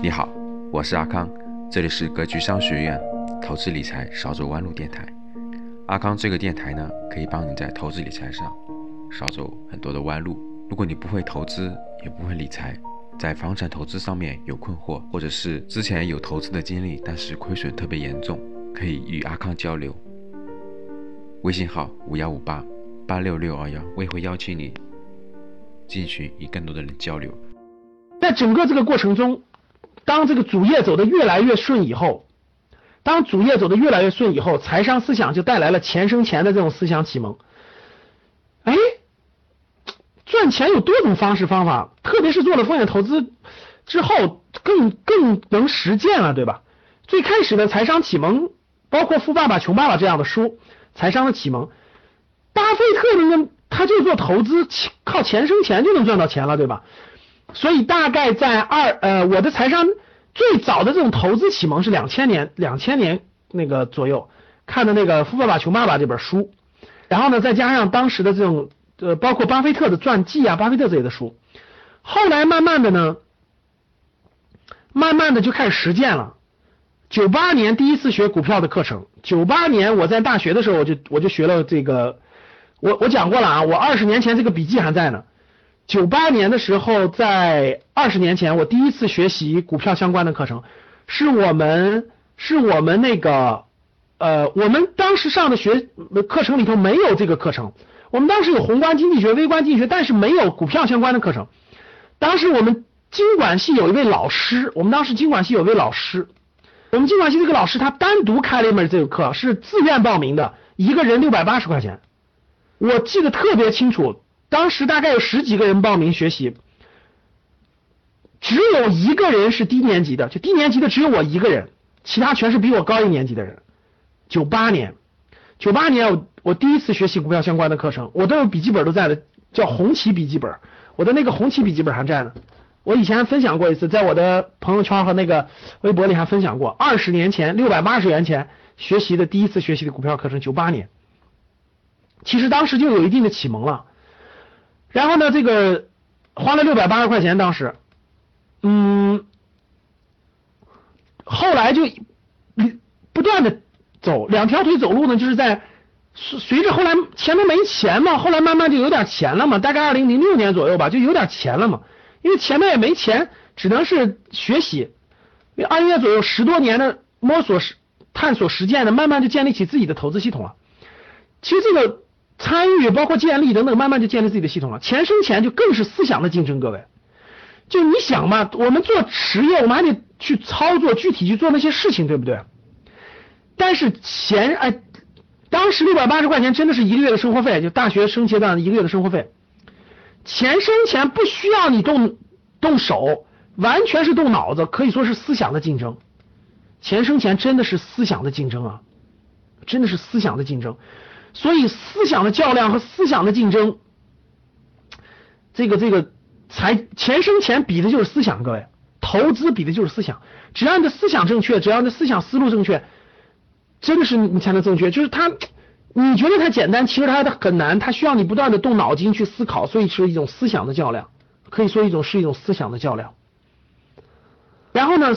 你好，我是阿康，这里是格局商学院投资理财少走弯路电台。阿康这个电台呢，可以帮你在投资理财上少走很多的弯路。如果你不会投资，也不会理财，在房产投资上面有困惑，或者是之前有投资的经历，但是亏损特别严重，可以与阿康交流。微信号五幺五八八六六二幺，我也会邀请你进群与更多的人交流。在整个这个过程中。当这个主业走得越来越顺以后，当主业走得越来越顺以后，财商思想就带来了钱生钱的这种思想启蒙。哎，赚钱有多种方式方法，特别是做了风险投资之后，更更能实践了，对吧？最开始的财商启蒙，包括《富爸爸穷爸爸》这样的书，财商的启蒙，巴菲特那个他就做投资，靠钱生钱就能赚到钱了，对吧？所以大概在二呃，我的财商最早的这种投资启蒙是两千年，两千年那个左右看的那个《富爸爸穷爸爸》这本书，然后呢，再加上当时的这种呃，包括巴菲特的传记啊，巴菲特这类的书，后来慢慢的呢，慢慢的就开始实践了。九八年第一次学股票的课程，九八年我在大学的时候我就我就学了这个，我我讲过了啊，我二十年前这个笔记还在呢。九八年的时候，在二十年前，我第一次学习股票相关的课程，是我们是我们那个呃，我们当时上的学课程里头没有这个课程，我们当时有宏观经济学、微观经济学，但是没有股票相关的课程。当时我们经管系有一位老师，我们当时经管系有一位老师，我们经管系这个老师他单独开了一门这个课，是自愿报名的，一个人六百八十块钱，我记得特别清楚。当时大概有十几个人报名学习，只有一个人是低年级的，就低年级的只有我一个人，其他全是比我高一年级的人。九八年，九八年我我第一次学习股票相关的课程，我都有笔记本都在的，叫红旗笔记本，我的那个红旗笔记本还在呢。我以前分享过一次，在我的朋友圈和那个微博里还分享过，二十年前六百八十元钱学习的第一次学习的股票课程，九八年，其实当时就有一定的启蒙了。然后呢，这个花了六百八十块钱，当时，嗯，后来就不断的走两条腿走路呢，就是在随随着后来前面没钱嘛，后来慢慢就有点钱了嘛，大概二零零六年左右吧，就有点钱了嘛，因为前面也没钱，只能是学习，二月左右十多年的摸索实探索实践的，慢慢就建立起自己的投资系统了。其实这个。参与包括建立等等，慢慢就建立自己的系统了。钱生钱就更是思想的竞争，各位。就你想嘛，我们做实业，我们还得去操作，具体去做那些事情，对不对？但是钱，哎，当时六百八十块钱真的是一个月的生活费，就大学生阶段一个月的生活费。钱生钱不需要你动动手，完全是动脑子，可以说是思想的竞争。钱生钱真的是思想的竞争啊，真的是思想的竞争。所以，思想的较量和思想的竞争，这个这个财钱生钱比的就是思想，各位，投资比的就是思想。只要你的思想正确，只要你的思想思路正确，真的是你才能正确。就是它，你觉得它简单，其实它很难，它需要你不断的动脑筋去思考，所以是一种思想的较量，可以说一种是一种思想的较量。然后呢，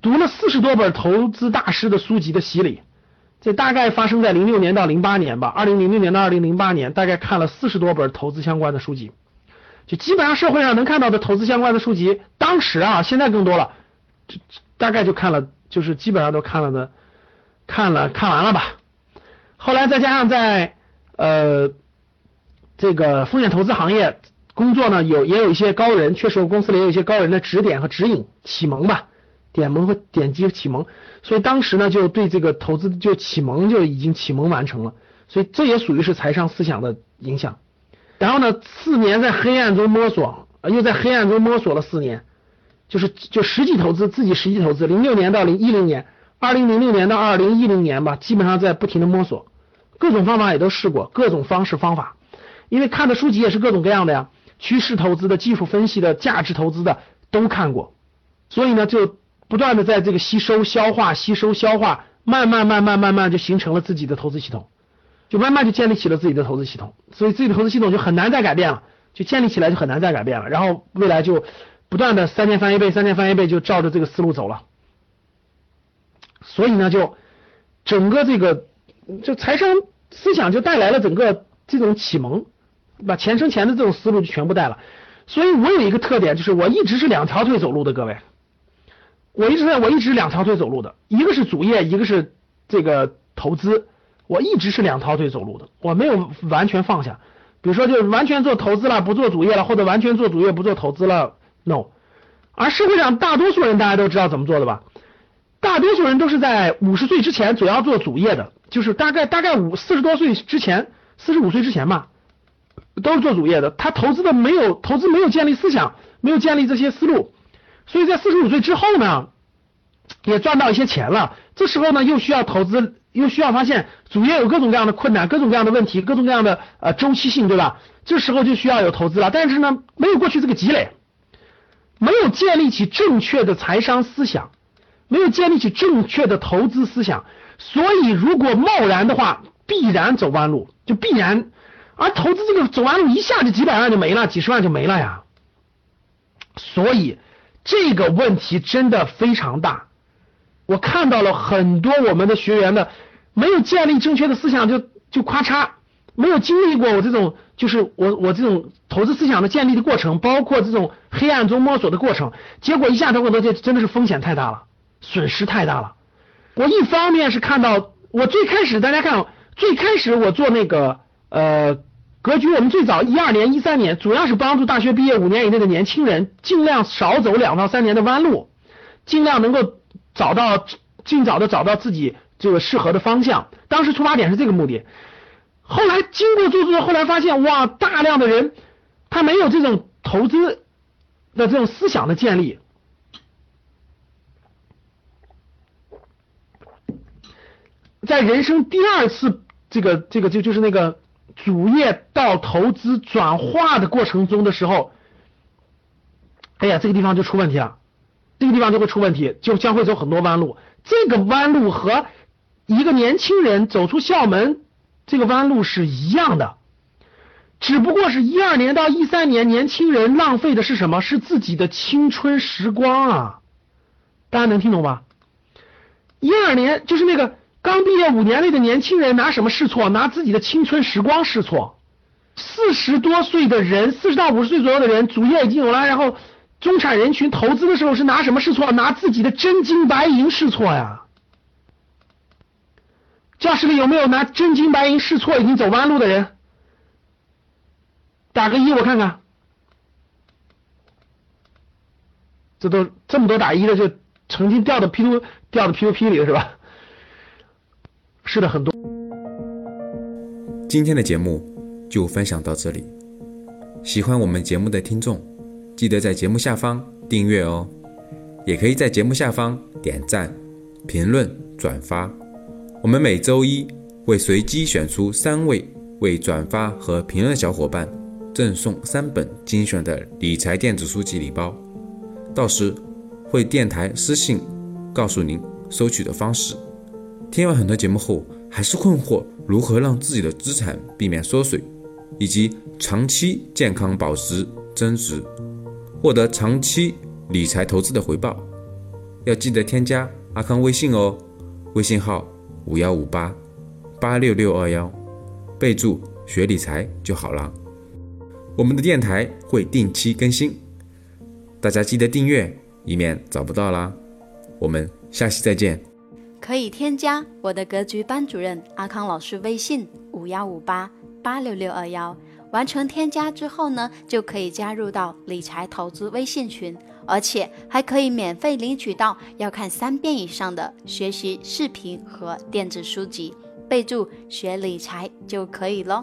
读了四十多本投资大师的书籍的洗礼。这大概发生在零六年到零八年吧，二零零六年到二零零八年，大概看了四十多本投资相关的书籍，就基本上社会上能看到的投资相关的书籍，当时啊，现在更多了，就大概就看了，就是基本上都看了的，看了看完了吧。后来再加上在呃这个风险投资行业工作呢，有也有一些高人，确实我公司里也有一些高人的指点和指引启蒙吧。点蒙和点击启蒙，所以当时呢就对这个投资就启蒙就已经启蒙完成了，所以这也属于是财商思想的影响。然后呢，四年在黑暗中摸索，又在黑暗中摸索了四年，就是就实际投资自己实际投资，零六年到零一零年，二零零六年到二零一零年吧，基本上在不停的摸索，各种方法也都试过，各种方式方法，因为看的书籍也是各种各样的呀，趋势投资的、技术分析的、价值投资的都看过，所以呢就。不断的在这个吸收、消化、吸收、消化，慢慢、慢慢、慢慢就形成了自己的投资系统，就慢慢就建立起了自己的投资系统，所以自己的投资系统就很难再改变了，就建立起来就很难再改变了。然后未来就不断的三年翻一倍，三年翻一倍，就照着这个思路走了。所以呢，就整个这个就财商思想就带来了整个这种启蒙，把钱生钱的这种思路就全部带了。所以我有一个特点，就是我一直是两条腿走路的，各位，我一直在我一直两条腿走路的，一个是主业，一个是这个投资，我一直是两条腿走路的，我没有完全放下。比如说，就完全做投资了，不做主业了，或者完全做主业不做投资了，no。而社会上大多数人大家都知道怎么做的吧？大多数人都是在五十岁之前主要做主业的，就是大概大概五四十多岁之前，四十五岁之前吧，都是做主业的。他投资的没有投资没有建立思想，没有建立这些思路，所以在四十五岁之后呢，也赚到一些钱了。这时候呢，又需要投资，又需要发现主业有各种各样的困难，各种各样的问题，各种各样的呃周期性，对吧？这时候就需要有投资了。但是呢，没有过去这个积累，没有建立起正确的财商思想。没有建立起正确的投资思想，所以如果贸然的话，必然走弯路，就必然。而投资这个走弯路，一下就几百万就没了，几十万就没了呀。所以这个问题真的非常大。我看到了很多我们的学员的没有建立正确的思想，就就咔嚓，没有经历过我这种就是我我这种投资思想的建立的过程，包括这种黑暗中摸索的过程，结果一下投很多，这真的是风险太大了。损失太大了。我一方面是看到，我最开始大家看，最开始我做那个呃格局，我们最早一二年、一三年，主要是帮助大学毕业五年以内的年轻人，尽量少走两到三年的弯路，尽量能够找到尽早的找到自己这个适合的方向。当时出发点是这个目的。后来经过做做，后来发现哇，大量的人他没有这种投资的这种思想的建立。在人生第二次这个这个就就是那个主业到投资转化的过程中的时候，哎呀，这个地方就出问题了，这个地方就会出问题，就将会走很多弯路。这个弯路和一个年轻人走出校门这个弯路是一样的，只不过是一二年到一三年，年轻人浪费的是什么？是自己的青春时光啊！大家能听懂吧？一二年就是那个。刚毕业五年内的年轻人拿什么试错？拿自己的青春时光试错。四十多岁的人，四十到五十岁左右的人，主业已经有了，然后中产人群投资的时候是拿什么试错？拿自己的真金白银试错呀。教室里有没有拿真金白银试错已经走弯路的人？打个一我看看。这都这么多打一的，就曾经掉到 P to 掉到 P to P 里了是吧？是的，很多。今天的节目就分享到这里。喜欢我们节目的听众，记得在节目下方订阅哦，也可以在节目下方点赞、评论、转发。我们每周一会随机选出三位为转发和评论的小伙伴，赠送三本精选的理财电子书籍礼包。到时会电台私信告诉您收取的方式。听完很多节目后，还是困惑如何让自己的资产避免缩水，以及长期健康保值增值，获得长期理财投资的回报？要记得添加阿康微信哦，微信号五幺五八八六六二幺，备注学理财就好了。我们的电台会定期更新，大家记得订阅，以免找不到啦。我们下期再见。可以添加我的格局班主任阿康老师微信五幺五八八六六二幺，完成添加之后呢，就可以加入到理财投资微信群，而且还可以免费领取到要看三遍以上的学习视频和电子书籍，备注学理财就可以喽。